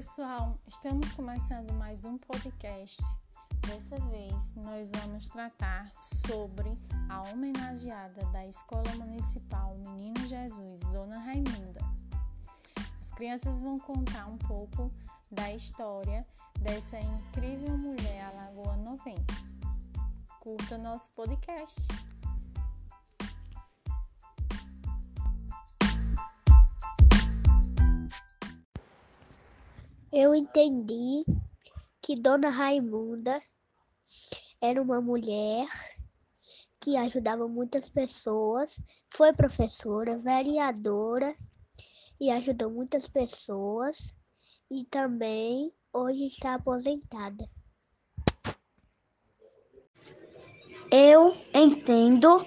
pessoal, estamos começando mais um podcast. Dessa vez nós vamos tratar sobre a homenageada da Escola Municipal Menino Jesus, Dona Raimunda. As crianças vão contar um pouco da história dessa incrível mulher alagoanovense. Curta nosso podcast. Eu entendi que Dona Raimunda era uma mulher que ajudava muitas pessoas, foi professora, vereadora e ajudou muitas pessoas e também hoje está aposentada. Eu entendo,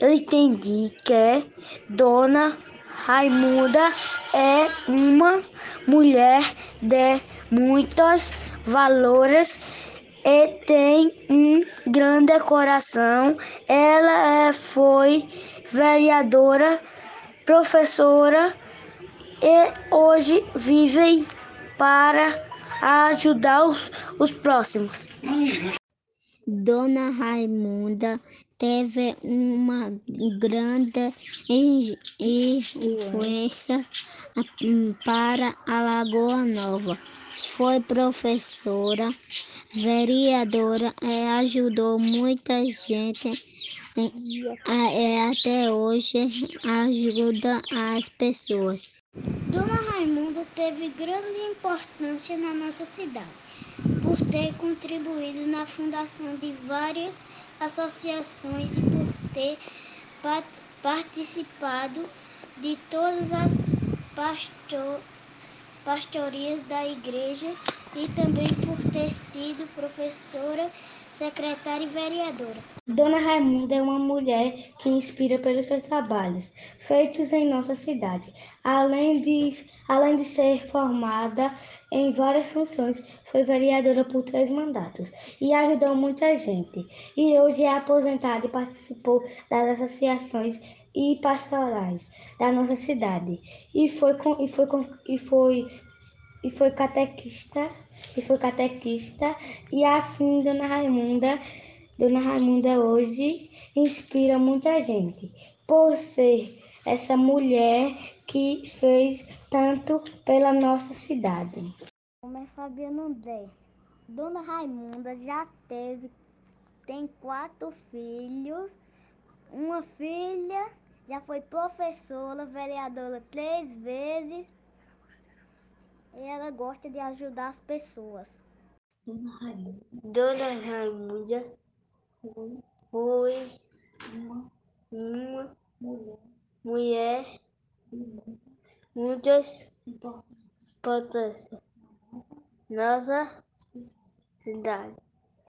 eu entendi que Dona Raimunda é uma mulher de muitos valores e tem um grande coração. Ela é, foi vereadora, professora e hoje vive para ajudar os, os próximos. Dona Raimunda teve uma grande influência para a Lagoa Nova. Foi professora, vereadora e ajudou muita gente e até hoje ajuda as pessoas. Dona Raimunda teve grande importância na nossa cidade por ter contribuído na fundação de várias associações e por ter participado de todas as pastor, pastorias da igreja e também por ter sido professora, secretária e vereadora. Dona Raimunda é uma mulher que inspira pelos seus trabalhos feitos em nossa cidade. Além de, além de ser formada em várias funções, foi vereadora por três mandatos e ajudou muita gente. E hoje é aposentada e participou das associações e pastorais da nossa cidade. E foi e foi e foi e foi catequista e foi catequista e assim Dona Raimunda Dona Raimunda hoje inspira muita gente por ser essa mulher que fez tanto pela nossa cidade. Nome é Fabiana André. Dona Raimunda já teve, tem quatro filhos, uma filha, já foi professora, vereadora três vezes. Ela gosta de ajudar as pessoas. Dona Raimunda foi uma mulher muitas potências nossa cidade.